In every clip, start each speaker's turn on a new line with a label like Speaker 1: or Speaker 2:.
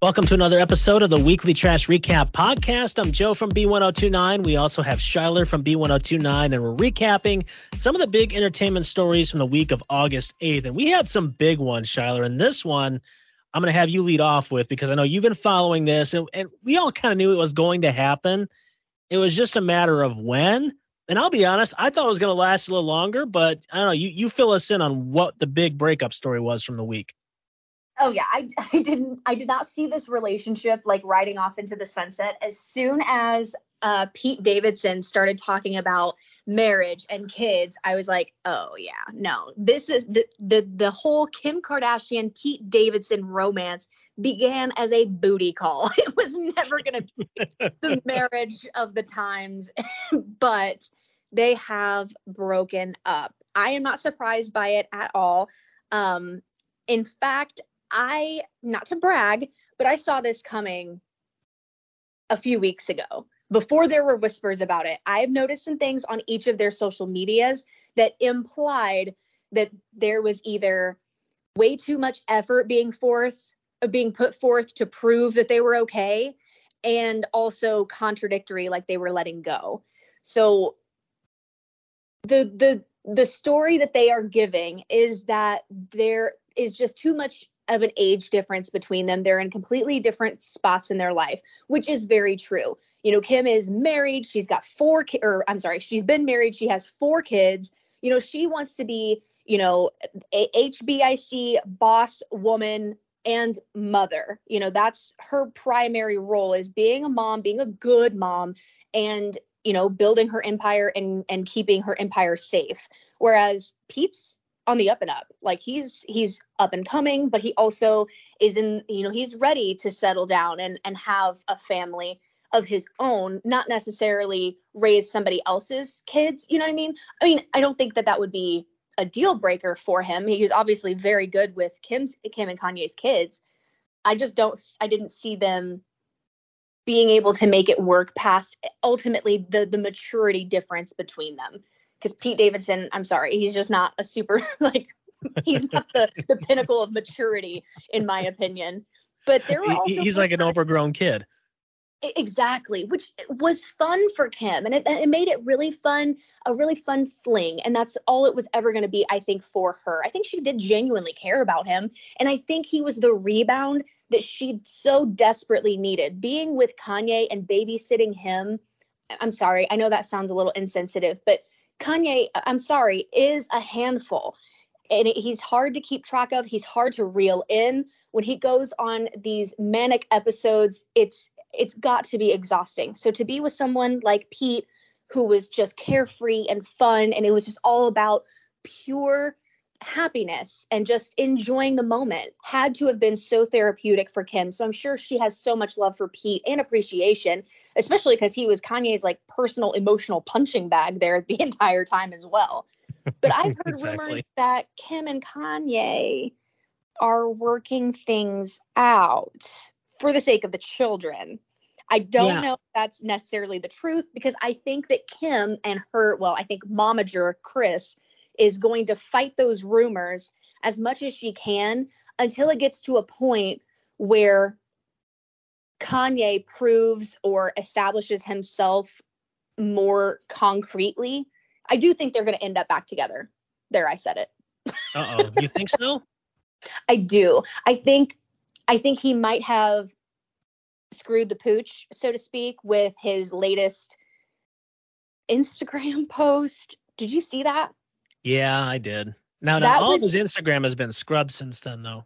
Speaker 1: Welcome to another episode of the Weekly Trash Recap Podcast. I'm Joe from B1029. We also have Shyler from B1029, and we're recapping some of the big entertainment stories from the week of August 8th. And we had some big ones, Shyler. And this one, I'm going to have you lead off with because I know you've been following this, and, and we all kind of knew it was going to happen. It was just a matter of when. And I'll be honest, I thought it was going to last a little longer, but I don't know. You, you fill us in on what the big breakup story was from the week.
Speaker 2: Oh yeah, I, I didn't I did not see this relationship like riding off into the sunset. As soon as uh, Pete Davidson started talking about marriage and kids, I was like, oh yeah, no, this is the the the whole Kim Kardashian Pete Davidson romance began as a booty call. It was never going to be the marriage of the times, but they have broken up. I am not surprised by it at all. Um, in fact, I, not to brag, but I saw this coming a few weeks ago before there were whispers about it. I've noticed some things on each of their social medias that implied that there was either way too much effort being forth uh, being put forth to prove that they were okay and also contradictory like they were letting go. So the the the story that they are giving is that there is just too much of an age difference between them. They're in completely different spots in their life, which is very true. You know, Kim is married. She's got four, or I'm sorry, she's been married. She has four kids. You know, she wants to be, you know, a HBIC boss woman and mother. You know, that's her primary role is being a mom, being a good mom, and you know, building her empire and and keeping her empire safe. Whereas Pete's on the up and up. Like he's he's up and coming, but he also is in, you know, he's ready to settle down and and have a family of his own, not necessarily raise somebody else's kids, you know what I mean? I mean, I don't think that that would be a deal breaker for him. He was obviously very good with Kim's Kim and Kanye's kids. I just don't I didn't see them being able to make it work past ultimately the the maturity difference between them because Pete Davidson, I'm sorry, he's just not a super like he's not the the pinnacle of maturity in my opinion. But there were also
Speaker 1: he's like an overgrown kid.
Speaker 2: Exactly, which was fun for Kim, and it, it made it really fun, a really fun fling, and that's all it was ever going to be. I think for her, I think she did genuinely care about him, and I think he was the rebound that she so desperately needed. Being with Kanye and babysitting him, I'm sorry, I know that sounds a little insensitive, but Kanye, I'm sorry, is a handful. And he's hard to keep track of. He's hard to reel in. When he goes on these manic episodes, it's it's got to be exhausting. So to be with someone like Pete, who was just carefree and fun, and it was just all about pure happiness and just enjoying the moment had to have been so therapeutic for Kim. So I'm sure she has so much love for Pete and appreciation, especially because he was Kanye's like personal emotional punching bag there the entire time as well. But I've heard exactly. rumors that Kim and Kanye are working things out for the sake of the children. I don't yeah. know if that's necessarily the truth because I think that Kim and her, well, I think momager Kris is going to fight those rumors as much as she can until it gets to a point where Kanye proves or establishes himself more concretely. I do think they're going to end up back together. There, I said it.
Speaker 1: uh oh. You think so?
Speaker 2: I do. I think I think he might have screwed the pooch, so to speak, with his latest Instagram post. Did you see that?
Speaker 1: Yeah, I did. Now, now all was, of his Instagram has been scrubbed since then, though.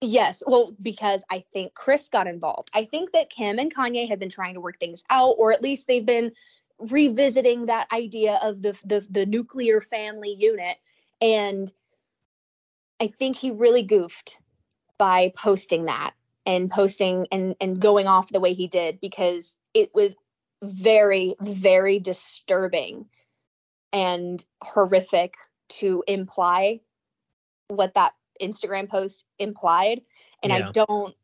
Speaker 2: Yes, well, because I think Kris got involved. I think that Kim and Kanye have been trying to work things out, or at least they've been revisiting that idea of the the, the nuclear family unit. And I think he really goofed by posting that and posting and and going off the way he did because it was very very disturbing and horrific to imply what that Instagram post implied. And yeah. I don't,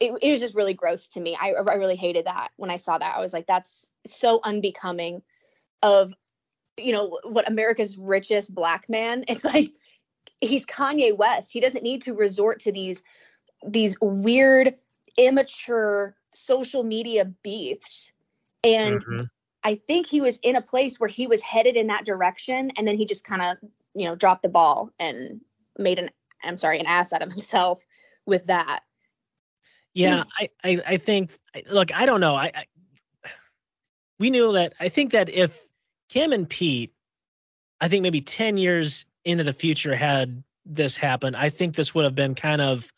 Speaker 2: it, it, was just really gross to me. I, I really hated that when I saw that. I was like, that's so unbecoming of, you know, what America's richest black man. It's like, he's Kanye West. He doesn't need to resort to these, these weird immature social media beefs. And mm-hmm. I think he was in a place where he was headed in that direction. And then he just kind of, you know, dropped the ball and made an, I'm sorry, an ass out of himself with that.
Speaker 1: Yeah, I, I, I think, look, I don't know. I, I, we knew that, I think that if Kim and Pete, I think maybe 10 years into the future had this happened, I think this would have been kind of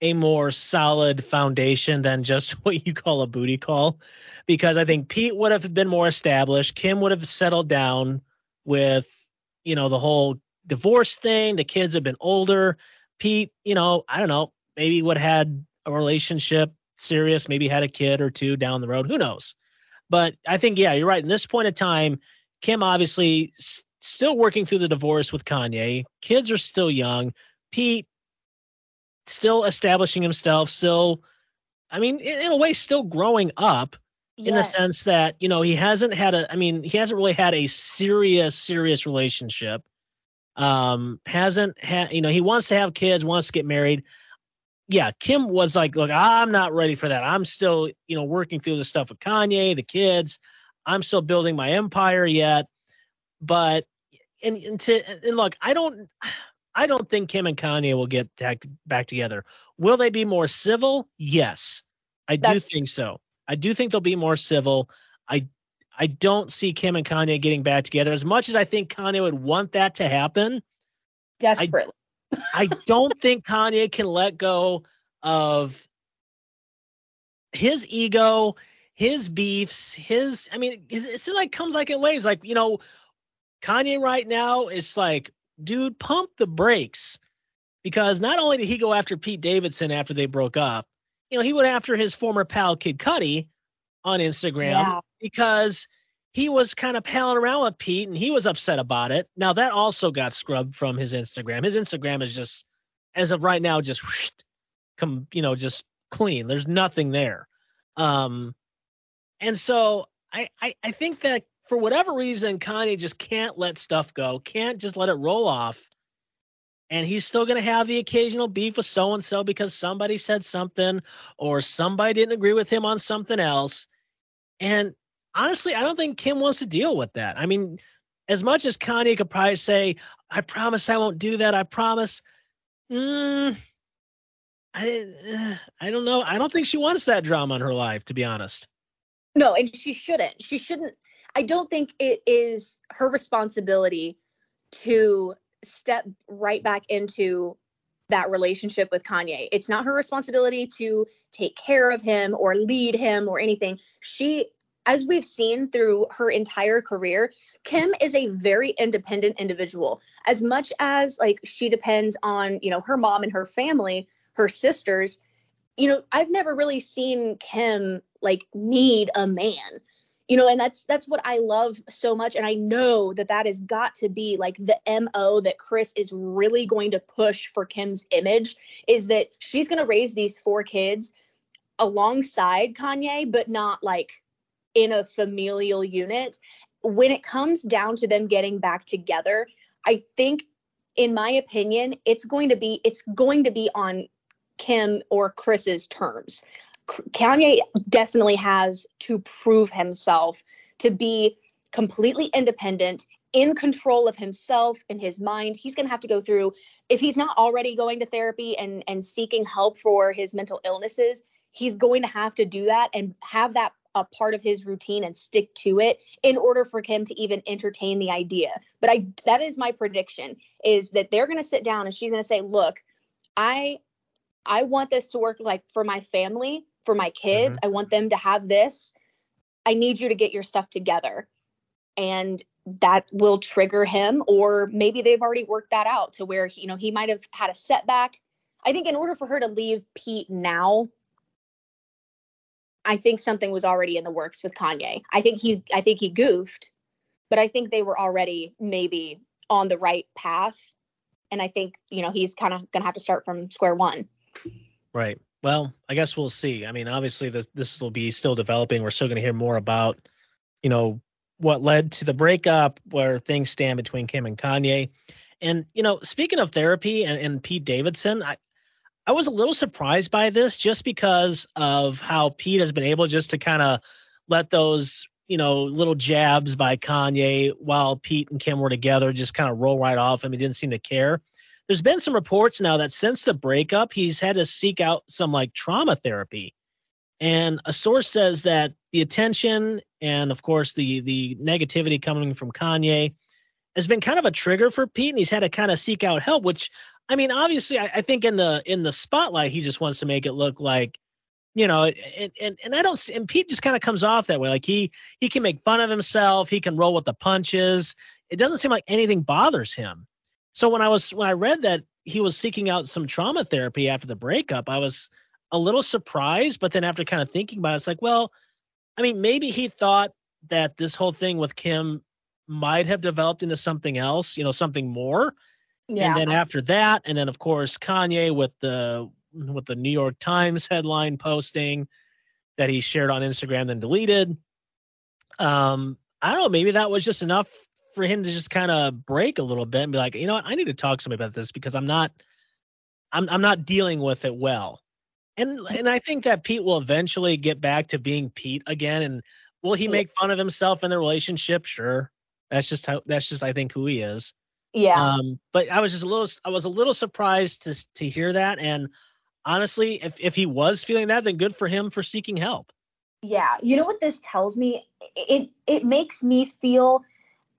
Speaker 1: a more solid foundation than just what you call a booty call. Because I think Pete would have been more established. Kim would have settled down with, you know, the whole divorce thing. The kids have been older. Pete, you know, I don't know, maybe would have had a relationship serious, maybe had a kid or two down the road. Who knows? But I think, yeah, you're right. In this point of time, Kim obviously still working through the divorce with Kanye. Kids are still young. Pete still establishing himself, still, I mean, in, in a way, still growing up yes. in the sense that, you know, he hasn't had a, I mean, he hasn't really had a serious, serious relationship. Um, hasn't had, you know, he wants to have kids, wants to get married. Yeah, Kim was like, look, I'm not ready for that. I'm still, you know, working through the stuff with Kanye, the kids. I'm still building my empire yet. But and, and to and look, I don't I don't think Kim and Kanye will get back, back together. Will they be more civil? Yes. I That's, do think so. I do think they'll be more civil. I I don't see Kim and Kanye getting back together as much as I think Kanye would want that to happen.
Speaker 2: Desperately.
Speaker 1: I, I don't think Kanye can let go of his ego, his beefs, his I mean, it's like comes like in waves. Like, you know, Kanye right now is like, dude, pump the brakes. Because not only did he go after Pete Davidson after they broke up, you know, he went after his former pal Kid Cudi on Instagram yeah. because he was kind of palling around with Pete and he was upset about it. Now that also got scrubbed from his Instagram. His Instagram is just, as of right now, just whoosh, come, you know, just clean. There's nothing there. Um, and so I, I, I think that for whatever reason, Kanye just can't let stuff go, can't just let it roll off. And he's still going to have the occasional beef with so and so because somebody said something or somebody didn't agree with him on something else. And honestly, I don't think Kim wants to deal with that. I mean, as much as Kanye could probably say, I promise I won't do that, I promise. Mm, I, I don't know. I don't think she wants that drama in her life, to be honest.
Speaker 2: No, and she shouldn't. She shouldn't I don't think it is her responsibility to step right back into that relationship with Kanye. It's not her responsibility to take care of him or lead him or anything. She as we've seen through her entire career, Kim is a very independent individual. As much as like she depends on, you know, her mom and her family, her sisters, you know, I've never really seen Kim like need a man you know and that's that's what i love so much and i know that that has got to be like the mo that kris is really going to push for kim's image is that she's going to raise these four kids alongside kanye but not like in a familial unit. When it comes down to them getting back together i think in my opinion it's going to be it's going to be on kim or kris's terms Kanye definitely has to prove himself to be completely independent, in control of himself and his mind. He's going to have to go through if he's not already going to therapy and and seeking help for his mental illnesses, he's going to have to do that and have that a part of his routine and stick to it in order for him to even entertain the idea. But I that is my prediction is that they're going to sit down and she's going to say, "Look, I I want this to work like for my family, for my kids. Mm-hmm. I want them to have this. I need you to get your stuff together. And that will trigger him or maybe they've already worked that out to where you know he might have had a setback. I think in order for her to leave Pete now, I think something was already in the works with Kanye. I think he I think he goofed, but I think they were already maybe on the right path. And I think, you know, he's kind of going to have to start from square one.
Speaker 1: Right. Well, I guess we'll see. I mean, obviously, this this will be still developing. We're still going to hear more about, you know, what led to the breakup, where things stand between Kim and Kanye. And you know, speaking of therapy and, and Pete Davidson, I I was a little surprised by this just because of how Pete has been able just to kind of let those, you know, little jabs by Kanye while Pete and Kim were together just kind of roll right off him. He didn't seem to care. There's been some reports now that since the breakup, he's had to seek out some like trauma therapy. And a source says that the attention and of course the the negativity coming from Kanye has been kind of a trigger for Pete, and he's had to kind of seek out help. Which, I mean, obviously, I, I think in the in the spotlight, he just wants to make it look like, you know, and and and I don't. See, and Pete just kind of comes off that way, like he he can make fun of himself, he can roll with the punches. It doesn't seem like anything bothers him. So when I was when I read that he was seeking out some trauma therapy after the breakup, I was a little surprised. But then after kind of thinking about it, it's like, well, I mean, maybe he thought that this whole thing with Kim might have developed into something else, you know, something more. Yeah. And then after that, and then of course Kanye with the with the New York Times headline posting that he shared on Instagram then deleted. Um, I don't know, maybe that was just enough for him to just kind of break a little bit and be like, you know what, I need to talk to somebody about this because I'm not I'm I'm not dealing with it well. And and I think that Pete will eventually get back to being Pete again. And will he make fun of himself in the relationship? Sure. That's just how. That's just I think who he is.
Speaker 2: Yeah.
Speaker 1: Um, but I was just a little. I was a little surprised to to hear that. And honestly, if if he was feeling that, then good for him for seeking help.
Speaker 2: Yeah. You know what this tells me? It it makes me feel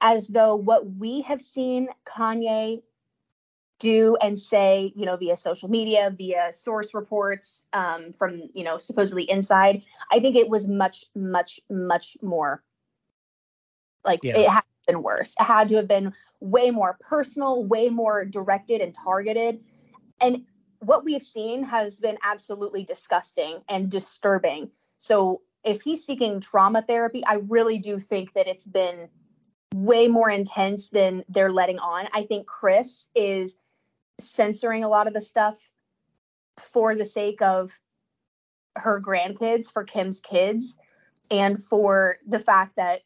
Speaker 2: as though what we have seen Kanye do and say, you know, via social media, via source reports um, from, you know, supposedly inside, I think it was much, much, much more like yeah. it had been worse. It had to have been way more personal, way more directed and targeted. And what we've seen has been absolutely disgusting and disturbing. So if he's seeking trauma therapy, I really do think that it's been way more intense than they're letting on. I think Kris is censoring a lot of the stuff for the sake of her grandkids, for Kim's kids, and for the fact that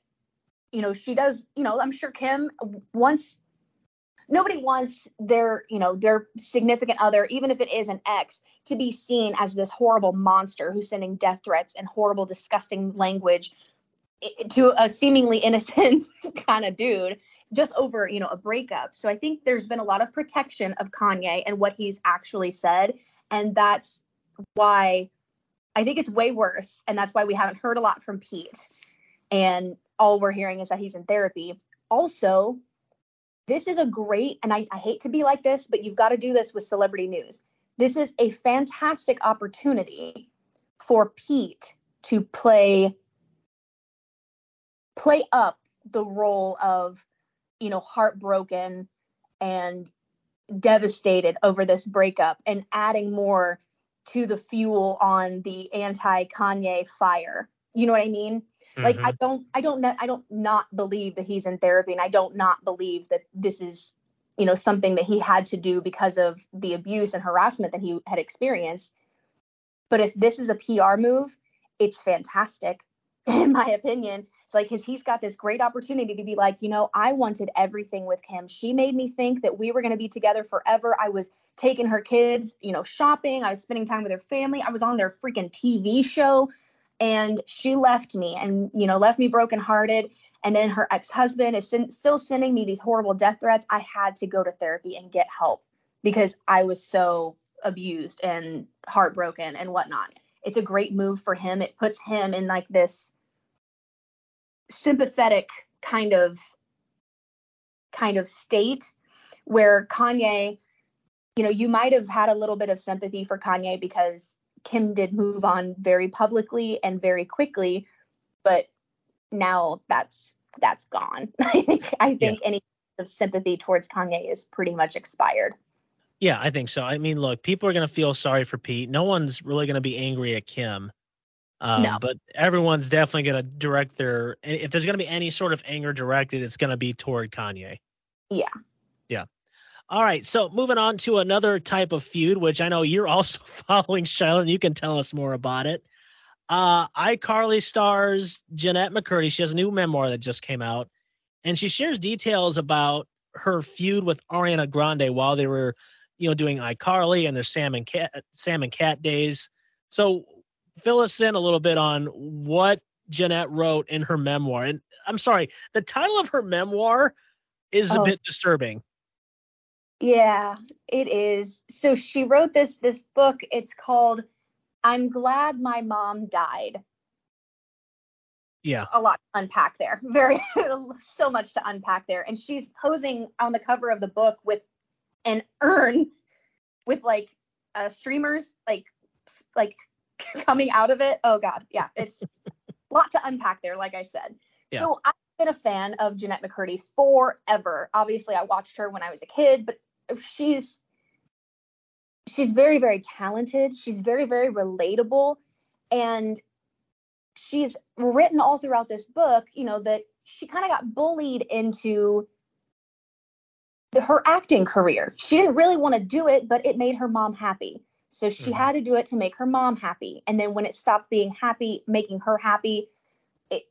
Speaker 2: you know she does you know i'm sure kim wants nobody wants their you know their significant other even if it is an ex to be seen as this horrible monster who's sending death threats and horrible disgusting language to a seemingly innocent kind of dude just over you know a breakup so i think there's been a lot of protection of kanye and what he's actually said and that's why i think it's way worse and that's why we haven't heard a lot from pete and all we're hearing is that he's in therapy. Also, this is a great, and I, I hate to be like this, but you've got to do this with celebrity news. This is a fantastic opportunity for Pete to play play up the role of you know heartbroken and devastated over this breakup and adding more to the fuel on the anti Kanye fire. You know what I mean? Mm-hmm. Like I mm-hmm. don't I don't I don't not believe that he's in therapy and I don't not believe that this is you know something that he had to do because of the abuse and harassment that he had experienced. But if this is a PR move, it's fantastic in my opinion. It's like cuz he's got this great opportunity to be like, you know, I wanted everything with Kim. She made me think that we were going to be together forever. I was taking her kids, you know, shopping, I was spending time with her family. I was on their freaking TV show and she left me and you know left me brokenhearted and then her ex-husband is sin- still sending me these horrible death threats i had to go to therapy and get help because i was so abused and heartbroken and whatnot it's a great move for him it puts him in like this sympathetic kind of kind of state where kanye you know you might have had a little bit of sympathy for kanye because Kim did move on very publicly and very quickly, but now that's that's gone. I think I think yeah. any of sympathy towards Kanye is pretty much expired.
Speaker 1: Yeah, I think so. I mean, look, people are going to feel sorry for Pete. No one's really going to be angry at Kim. Um, no. But everyone's definitely going to direct their, if there's going to be any sort of anger directed, it's going to be toward Kanye.
Speaker 2: Yeah.
Speaker 1: Yeah. All right, so moving on to another type of feud, which I know you're also following, Shyler, and you can tell us more about it. Uh, iCarly stars Jennette McCurdy. She has a new memoir that just came out, and she shares details about her feud with Ariana Grande while they were you know, doing iCarly and their Sam and Cat Sam and Cat days. So fill us in a little bit on what Jennette wrote in her memoir. And I'm sorry, the title of her memoir is oh. a bit disturbing.
Speaker 2: Yeah, it is. So she wrote this this book. It's called I'm glad my mom died.
Speaker 1: Yeah.
Speaker 2: A lot to unpack there. Very so much to unpack there. And she's posing on the cover of the book with an urn with like uh streamers like like coming out of it. Oh god. Yeah, it's a lot to unpack there like I said. Yeah. So I've been a fan of Jennette McCurdy forever. Obviously, I watched her when I was a kid, but she's she's very very talented she's very very relatable and she's written all throughout this book you know that she kind of got bullied into her acting career she didn't really want to do it but it made her mom happy so she mm-hmm. had to do it to make her mom happy and then when it stopped being happy making her happy it,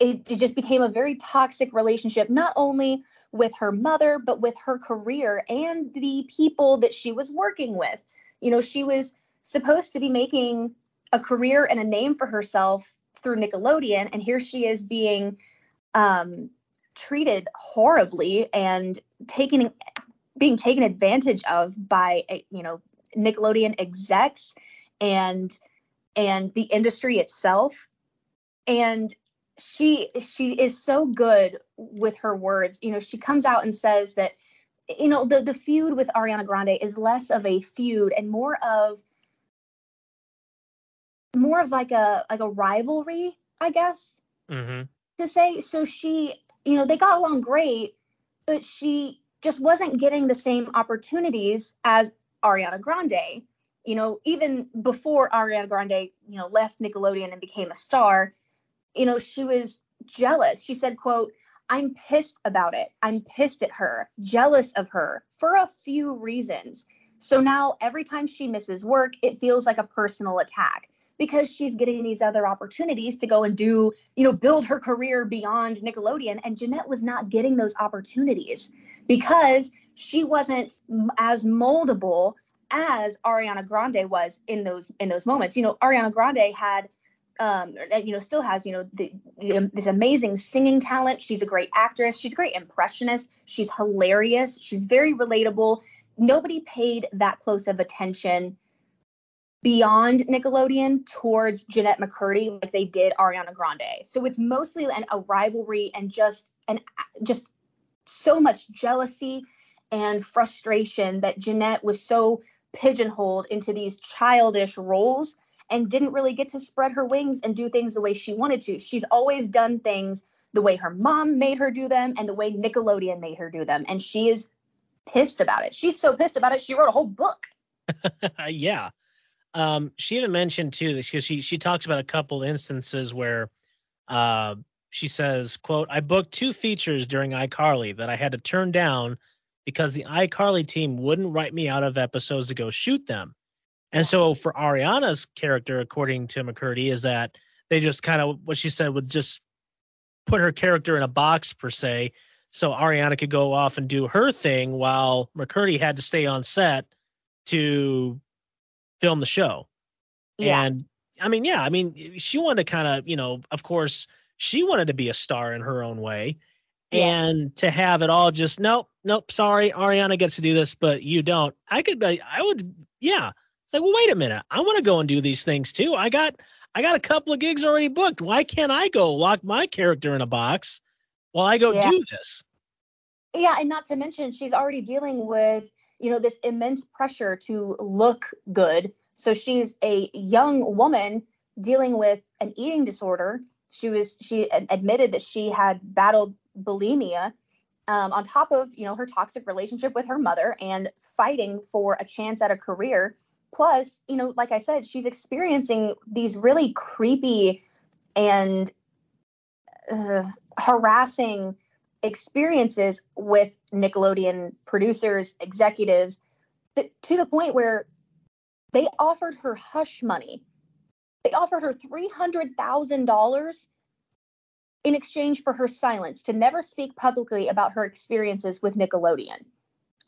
Speaker 2: it, it just became a very toxic relationship not only with her mother, but with her career and the people that she was working with. You know, she was supposed to be making a career and a name for herself through Nickelodeon, and here she is being um, treated horribly and taken being taken advantage of by you know Nickelodeon execs and and the industry itself and she she is so good with her words. You know, she comes out and says that you know the the feud with Ariana Grande is less of a feud and more of more of like a like a rivalry, I guess. Mm-hmm. To say so, she you know they got along great, but she just wasn't getting the same opportunities as Ariana Grande. You know, even before Ariana Grande, you know, left Nickelodeon and became a star, you know, she was jealous. She said, quote, I'm pissed about it. I'm pissed at her, jealous of her for a few reasons. So now every time she misses work, it feels like a personal attack because she's getting these other opportunities to go and do, you know, build her career beyond Nickelodeon. And Jennette was not getting those opportunities because she wasn't as moldable as Ariana Grande was in those in those moments. You know, Ariana Grande had um, you know, still has, you know, the, the, this amazing singing talent. She's a great actress. She's a great impressionist. She's hilarious. She's very relatable. Nobody paid that close of attention beyond Nickelodeon towards Jennette McCurdy like they did Ariana Grande. So it's mostly an, a rivalry and just and just so much jealousy and frustration that Jennette was so pigeonholed into these childish roles and didn't really get to spread her wings and do things the way she wanted to. She's always done things the way her mom made her do them and the way Nickelodeon made her do them. And she is pissed about it. She's so pissed about it, she wrote a whole book.
Speaker 1: yeah. Um, she even mentioned too that she, she she talks about a couple instances where uh, she says, quote, I booked two features during iCarly that I had to turn down because the iCarly team wouldn't write me out of episodes to go shoot them. And so for Ariana's character, according to McCurdy, is that they just kind of what she said would just put her character in a box per se, so Ariana could go off and do her thing while McCurdy had to stay on set to film the show. Yeah. And I mean, yeah, I mean, she wanted to kind of, you know, of course, she wanted to be a star in her own way. Yes. And to have it all just nope, nope, sorry, Ariana gets to do this, but you don't. I could be, I would, yeah, it's like, well, wait a minute. I want to go and do these things too. I got I got a couple of gigs already booked. Why can't I go lock my character in a box while I go yeah. do this?
Speaker 2: Yeah, and not to mention she's already dealing with, you know, this immense pressure to look good. So she's a young woman dealing with an eating disorder. She was she admitted that she had battled bulimia um, on top of you know her toxic relationship with her mother and fighting for a chance at a career plus you know like i said she's experiencing these really creepy and uh, harassing experiences with nickelodeon producers executives that, to the point where they offered her hush money they offered her $300000 in exchange for her silence to never speak publicly about her experiences with nickelodeon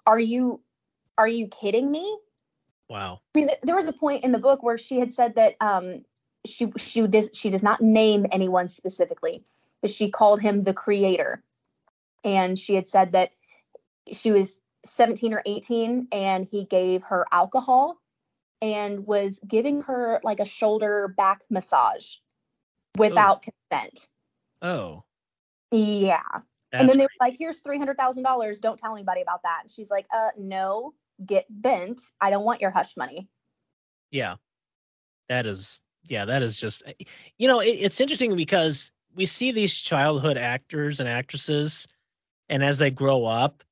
Speaker 2: are you are you kidding me?
Speaker 1: Wow.
Speaker 2: I mean, th- there was a point in the book where she had said that um, she she does she does not name anyone specifically, but she called him the creator, and she had said that she was 17 or 18 and he gave her alcohol and was giving her like a shoulder back massage without consent.
Speaker 1: Oh.
Speaker 2: Yeah.
Speaker 1: That's
Speaker 2: and then they were like, here's $300,000. Don't tell anybody about that. And she's like, uh, no, get bent. I don't want your hush money.
Speaker 1: Yeah. That is yeah, that is just eh, you know, it, it's interesting because we see these childhood actors and actresses and as they grow up,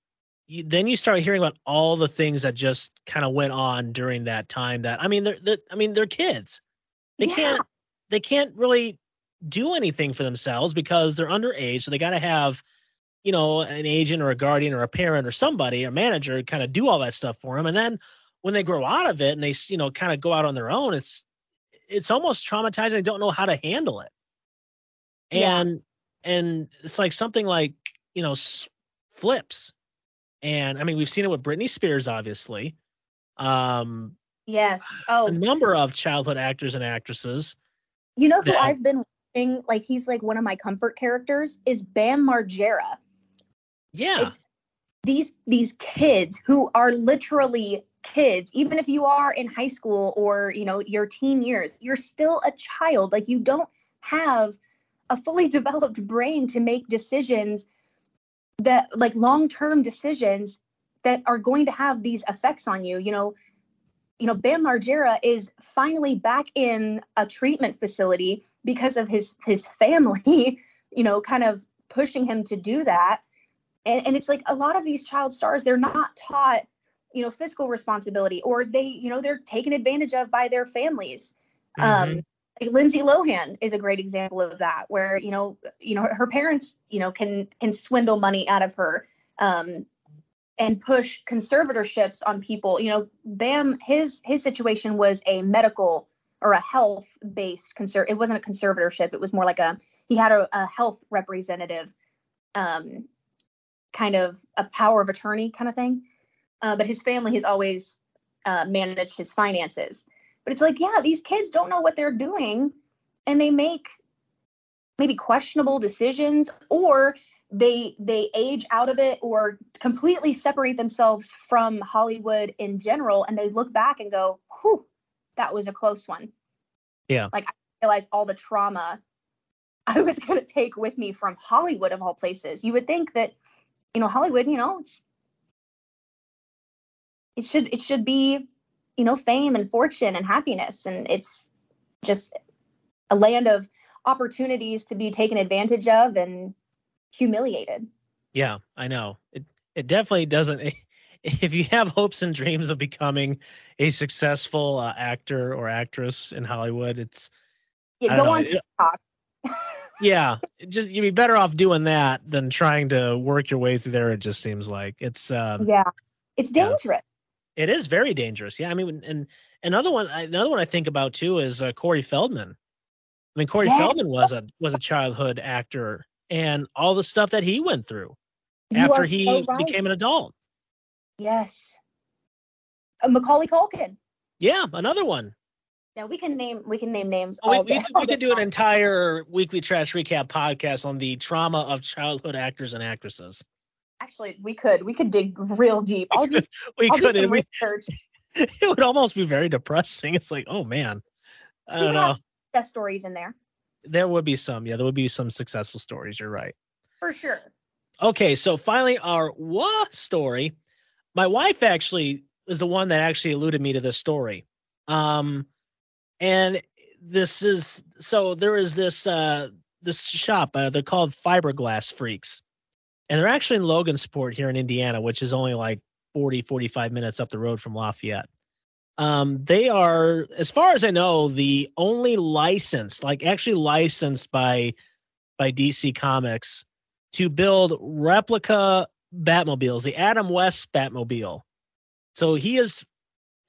Speaker 1: you, then you start hearing about all the things that just kind of went on during that time that I mean they're, they're I mean they're kids. They
Speaker 2: Yeah.
Speaker 1: can't they can't really do anything for themselves because they're underage, so they got to have you know an agent or a guardian or a parent or somebody, a manager kind of do all that stuff for them and then when they grow out of it and they you know kind of go out on their own it's it's almost traumatizing they don't know how to handle it
Speaker 2: Yeah.
Speaker 1: and and it's like something like you know s- flips and i mean we've seen it with britney spears obviously um
Speaker 2: Yes. Oh, a
Speaker 1: number of childhood actors and actresses
Speaker 2: you know who
Speaker 1: that-
Speaker 2: I've been watching? Like, he's like one of my comfort characters is Bam Margera.
Speaker 1: yeah
Speaker 2: It's these these kids who are literally kids even if you are in high school or you know your teen years you're still a child like you don't have a fully developed brain to make decisions that like long-term decisions that are going to have these effects on you you know? You know bam margera is finally back in a treatment facility because of his his family you know kind of pushing him to do that. And, and it's like a lot of these child stars they're not taught you know fiscal responsibility or they you know they're taken advantage of by their families. Um
Speaker 1: Mhm.
Speaker 2: like lindsay lohan is a great example of that where you know you know her parents you know can can swindle money out of her um and push conservatorships on people. You know bam his his situation was a medical or a health based conser it wasn't a conservatorship it was more like a he had a, a health representative um kind of a power of attorney kind of thing. Uh, but his family has always uh, managed his finances but it's like yeah these kids don't know what they're doing and they make maybe questionable decisions or they they age out of it or completely separate themselves from hollywood in general and they look back and go whew that was a close one
Speaker 1: Yeah.
Speaker 2: like i realized all the trauma i was going to take with me from hollywood of all places you would think that you know hollywood you know it's it should it should be you know fame and fortune and happiness and it's just a land of opportunities to be taken advantage of and humiliated
Speaker 1: Yeah, I know. It it definitely doesn't. If you have hopes and dreams of becoming a successful uh, actor or actress in Hollywood, it's
Speaker 2: yeah, go
Speaker 1: know,
Speaker 2: on tiktok
Speaker 1: yeah, just you'd be better off doing that than trying to work your way through there. It just seems like it's um,
Speaker 2: yeah it's
Speaker 1: Yeah. It is very dangerous. Yeah, I mean, and another one, another one I think about too is uh, Corey Feldman. I mean, Corey
Speaker 2: Yes.
Speaker 1: Feldman was a was a childhood actor, and all the stuff that he went through
Speaker 2: You
Speaker 1: after he
Speaker 2: so right.
Speaker 1: became an adult.
Speaker 2: yes uh, macaulay culkin
Speaker 1: Yeah, another one.
Speaker 2: Yeah, we can name we can name names
Speaker 1: Oh, we,
Speaker 2: all
Speaker 1: we,
Speaker 2: day,
Speaker 1: could-
Speaker 2: all
Speaker 1: we could do an entire weekly trash recap podcast on the trauma of childhood actors and actresses.
Speaker 2: Actually we could we could dig real deep i'll just
Speaker 1: We
Speaker 2: i'll
Speaker 1: could.
Speaker 2: some
Speaker 1: It, would-
Speaker 2: research
Speaker 1: it would almost be very depressing. It's like, oh man, I don't know.
Speaker 2: best stories in there
Speaker 1: There would be some. Yeah, there would be some successful stories. You're right.
Speaker 2: for sure
Speaker 1: Okay, so finally, our what story. My wife actually is the one that actually alluded me to this story. Um, and this is so there is this uh this shop. Uh, they're called Fiberglass Freaks, and they're actually in Logansport here in Indiana, which is only like 40, 45 minutes up the road from Lafayette. Um, they are, as far as I know, the only licensed, like actually licensed by by DC Comics to build replica Batmobiles, the Adam West Batmobile. So he is,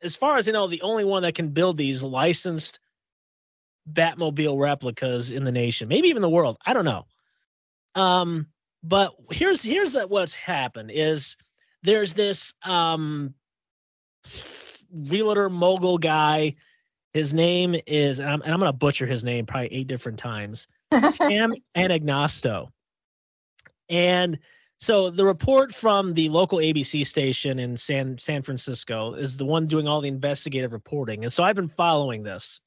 Speaker 1: as far as I know, the only one that can build these licensed Batmobile replicas in the nation, maybe even the world. I don't know. Um, but here's here's what's happened is there's this um realtor mogul guy. His name is, and I'm, and I'm going to butcher his name probably eight different times. Sam Anagnostou. And so the report from the local ABC station in San San Francisco is the one doing all the investigative reporting. And so I've been following this.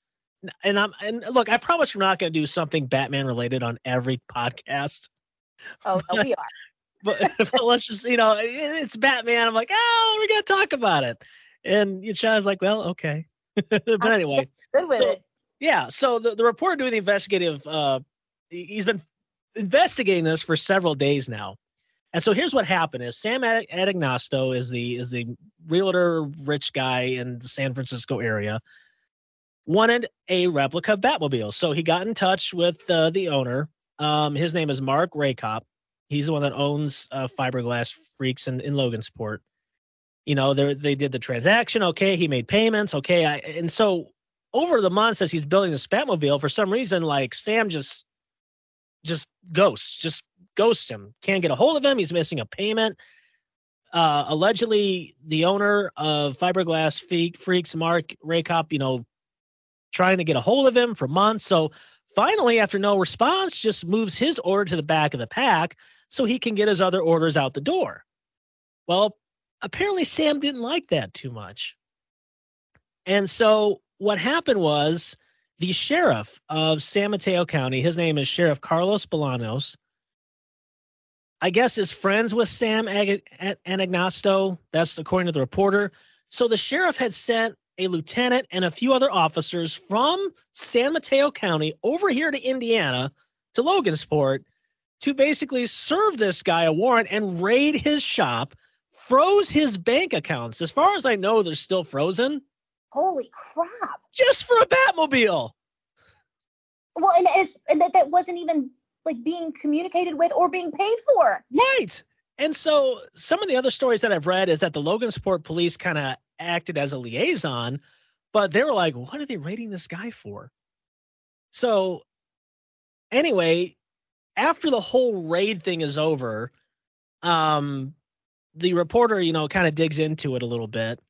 Speaker 1: And I'm and look, I promise we're not going to do something Batman related on every podcast.
Speaker 2: Oh, no, we are.
Speaker 1: But, but let's just, you know, it's Batman. I'm like, oh, we're going to talk about it. And Chad's like, well, okay. but anyway,
Speaker 2: good with
Speaker 1: so,
Speaker 2: it.
Speaker 1: Yeah. So the, the reporter doing the investigative, uh, he's been investigating this for several days now. And so here's what happened: is Sam Anagnostou is the is the realtor rich guy in the San Francisco area wanted a replica Batmobile. So he got in touch with uh, the owner. Um, his name is Mark Racop. He's the one that owns uh, Fiberglass Freaks in, in Logansport. You know, they they did the transaction. Okay, he made payments. Okay, I, and so over the months as he's building the Batmobile, for some reason, like Sam just just ghosts, just ghosts him. Can't get a hold of him. He's missing a payment. Uh, allegedly, the owner of Fiberglass Freaks, Mark Racop, you know, trying to get a hold of him for months. So finally, after no response, just moves his order to the back of the pack so he can get his other orders out the door. Well, apparently Sam didn't like that too much. And so what happened was the sheriff of San Mateo County, his name is Sheriff Carlos Bolanos, I guess is friends with Sam Ag- Anagnostou. That's according to the reporter. So the sheriff had sent a lieutenant and a few other officers from San Mateo County over here to Indiana to Logansport to basically serve this guy a warrant and raid his shop, froze his bank accounts. As far as I know, they're still frozen.
Speaker 2: Holy crap.
Speaker 1: Just for a Batmobile.
Speaker 2: Well, and it's and that, that wasn't even like being communicated with or being paid for.
Speaker 1: Right. And so some of the other stories that I've read is that the Logan Logansport police kind of acted as a liaison, but they were like, what are they raiding this guy for? So anyway, after the whole raid thing is over, um, the reporter, you know, kind of digs into it a little bit.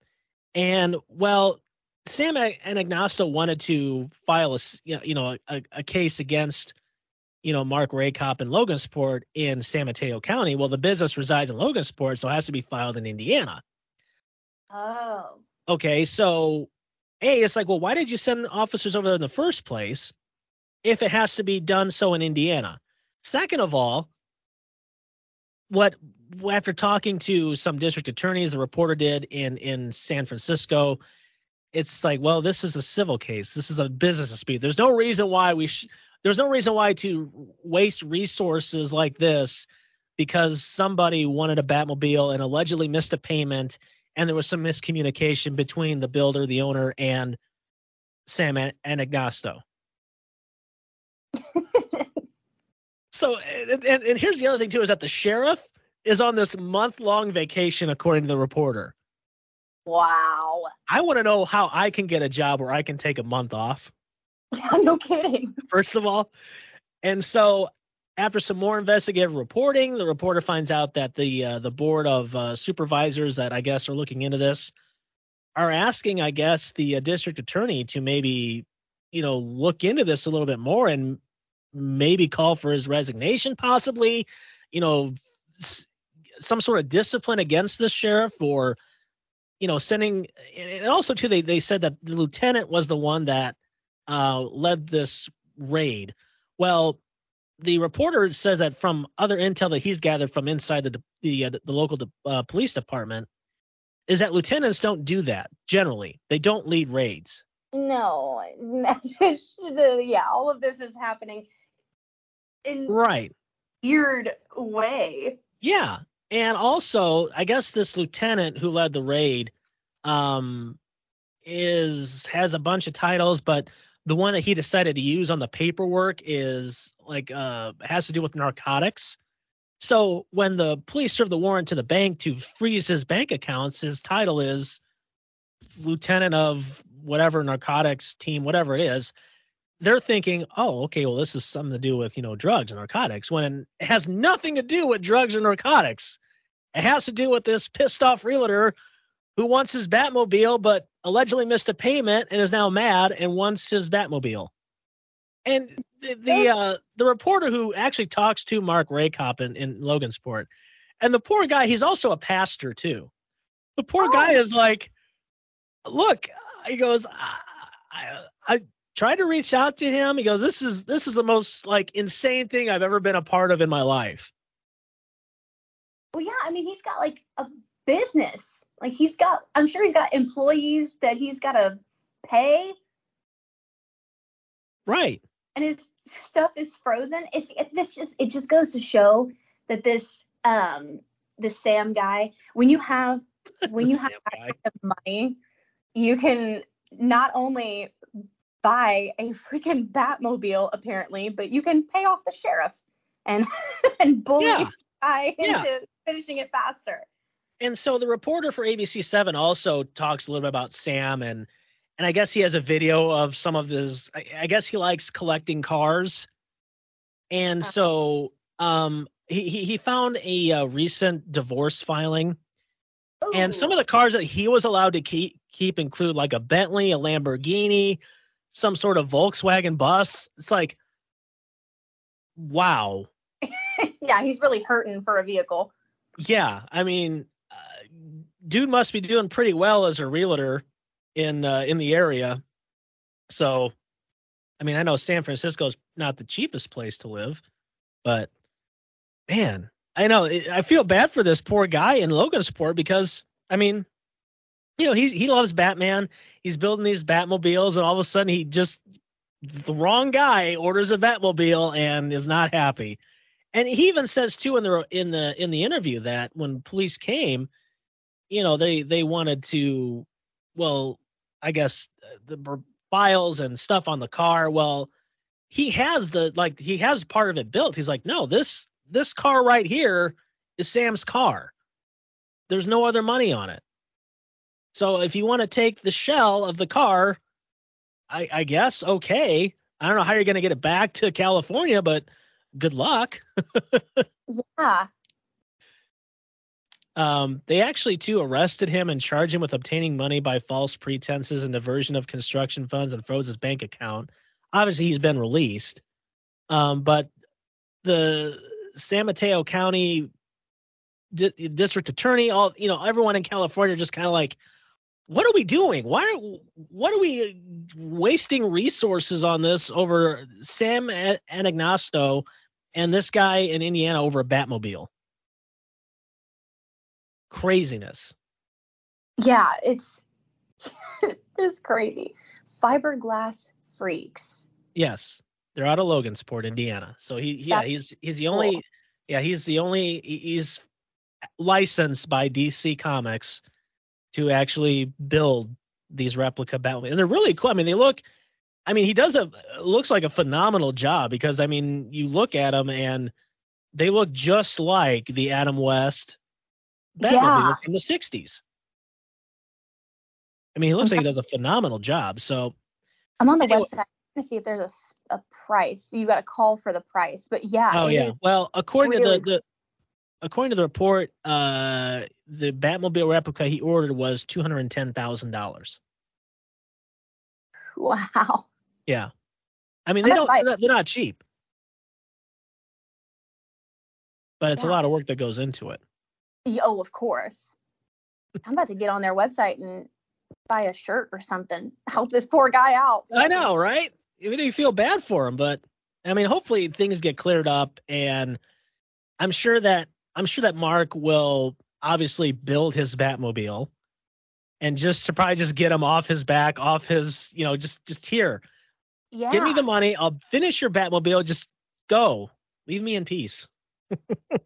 Speaker 1: And well, Sam Anagnostou wanted to file a, you know, a, a case against you know, Mark Racop in Logansport in San Mateo County. Well, the business resides in Logan Logansport, so it has to be filed in Indiana.
Speaker 2: Oh.
Speaker 1: Okay, so A, it's like, well, why did you send officers over there in the first place if it has to be done so in Indiana? Second of all, what after talking to some district attorneys, the reporter did in in San Francisco, it's like, well, this is a civil case. This is a business dispute. There's no reason why we sh- there's no reason why to waste resources like this because somebody wanted a Batmobile and allegedly missed a payment and there was some miscommunication between the builder, the owner, and Sam Anagnostou. so, and, and, and here's the other thing too: is that the sheriff is on this month long vacation, according to the reporter.
Speaker 2: Wow.
Speaker 1: I want to know how I can get a job where I can take a month off.
Speaker 2: Yeah, no kidding.
Speaker 1: First of all. And so after some more investigative reporting, the reporter finds out that the uh, the board of uh, supervisors that I guess are looking into this are asking, I guess, the uh, district attorney to maybe, you know, look into this a little bit more and maybe call for his resignation, possibly, you know, s- some sort of discipline against the sheriff or, you know, sending. And also, too, they they said that the lieutenant was the one that uh, led this raid. Well, the reporter says that from other intel that he's gathered from inside the the, uh, the local uh, police department is that lieutenants don't do that generally. They don't lead raids.
Speaker 2: No, yeah, all of this is happening in
Speaker 1: right
Speaker 2: weird way.
Speaker 1: Yeah, and also I guess this lieutenant who led the raid um is has a bunch of titles, but the one that he decided to use on the paperwork is like uh has to do with narcotics. So when the police serve the warrant to the bank to freeze his bank accounts, his title is lieutenant of whatever narcotics team, whatever it is. They're thinking, oh, okay, well, this is something to do with you know drugs and narcotics, when it has nothing to do with drugs or narcotics. It has to do with this pissed off realtor who wants his Batmobile, but allegedly missed a payment and is now mad and wants his Batmobile. And the the, uh, the reporter who actually talks to Mark Racop in, in Logansport, and the poor guy, he's also a pastor too. The poor oh. guy is like, look, he goes, I, I, I tried to reach out to him. He goes, this is this is the most like insane thing I've ever been a part of in my life.
Speaker 2: Well, yeah, I mean, he's got like a business. Like he's got, I'm sure he's got employees that he's got to pay.
Speaker 1: Right.
Speaker 2: And his stuff is frozen. It's it, this just it just goes to show that this um this Sam guy, when you have when you have money, you can not only buy a freaking Batmobile apparently, but you can pay off the sheriff and and bully yeah. guy into finishing it faster.
Speaker 1: And so the reporter for ABC Seven also talks a little bit about Sam and and I guess he has a video of some of his. I, I guess he likes collecting cars, and uh-huh. so um he he, he found a uh, recent divorce filing. Ooh. And some of the cars that he was allowed to keep keep include like a Bentley, a Lamborghini, some sort of Volkswagen bus. It's like, wow.
Speaker 2: yeah, he's really hurting for a vehicle.
Speaker 1: Yeah, I mean, dude must be doing pretty well as a realtor in uh, in the area. So, I mean, I know San Francisco's not the cheapest place to live, but man, I know I feel bad for this poor guy in Logan Logansport because I mean, you know, he he loves Batman. He's building these Batmobiles, and all of a sudden, he just the wrong guy orders a Batmobile and is not happy. And he even says too in the in the in the interview that when police came, you know, they they wanted to, well, I guess uh, the files and stuff on the car. Well, he has the like he has part of it built. He's like, no, this this car right here is Sam's car. There's no other money on it. So if you want to take the shell of the car, I, I guess okay. I don't know how you're going to get it back to California, but good luck.
Speaker 2: yeah.
Speaker 1: Um, they actually too arrested him and charged him with obtaining money by false pretenses and diversion of construction funds and froze his bank account. Obviously, he's been released. Um, but the San Mateo County di- district attorney, all you know, everyone in California just kind of like, what are we doing? Why are what are we wasting resources on this over Sam Anagnostou and this guy in Indiana over a Batmobile? Craziness.
Speaker 2: Yeah, it's it's crazy. Fiberglass freaks.
Speaker 1: Yes, they're out of Logansport, Indiana. So he yeah That's he's he's the only cool. yeah he's the only he's licensed by DC Comics to actually build these replica Batman. And they're really cool. I mean, they look, I mean, he does a, looks like a phenomenal job because, I mean, you look at them and they look just like the Adam West Batmobile yeah. from the 60s. I mean, he looks like he does a phenomenal job. So
Speaker 2: I'm on the anyway, website to see if there's a, a price. You got to call for the price, but yeah.
Speaker 1: Oh yeah. Well, according really to the, the according to the report, uh, the Batmobile replica he ordered was two hundred and ten thousand dollars.
Speaker 2: Wow.
Speaker 1: Yeah, I mean they don't. They're not, not, cheap, but it's yeah. a lot of work that goes into it.
Speaker 2: Oh, of course. I'm about to get on their website and buy a shirt or something. Help this poor guy out.
Speaker 1: I know, right? Even you feel bad for him, but I mean, hopefully things get cleared up, and I'm sure that I'm sure that Mark will obviously build his Batmobile and just to probably just get him off his back, off his, you know, just just here. Yeah. Give me the money. I'll finish your Batmobile. Just go. Leave me in peace.
Speaker 2: yeah,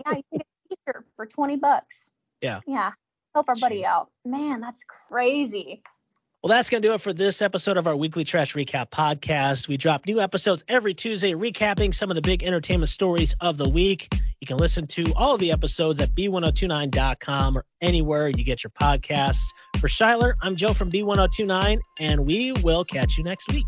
Speaker 2: you can get t-shirt for 20 bucks.
Speaker 1: Yeah.
Speaker 2: Yeah. Help our Jeez. buddy out. Man, that's crazy.
Speaker 1: Well, that's going to do it for this episode of our weekly trash recap podcast. We drop new episodes every Tuesday, recapping some of the big entertainment stories of the week. You can listen to all of the episodes at b1029.com or anywhere you get your podcasts. For Shyler, I'm Joe from B1029, and we will catch you next week.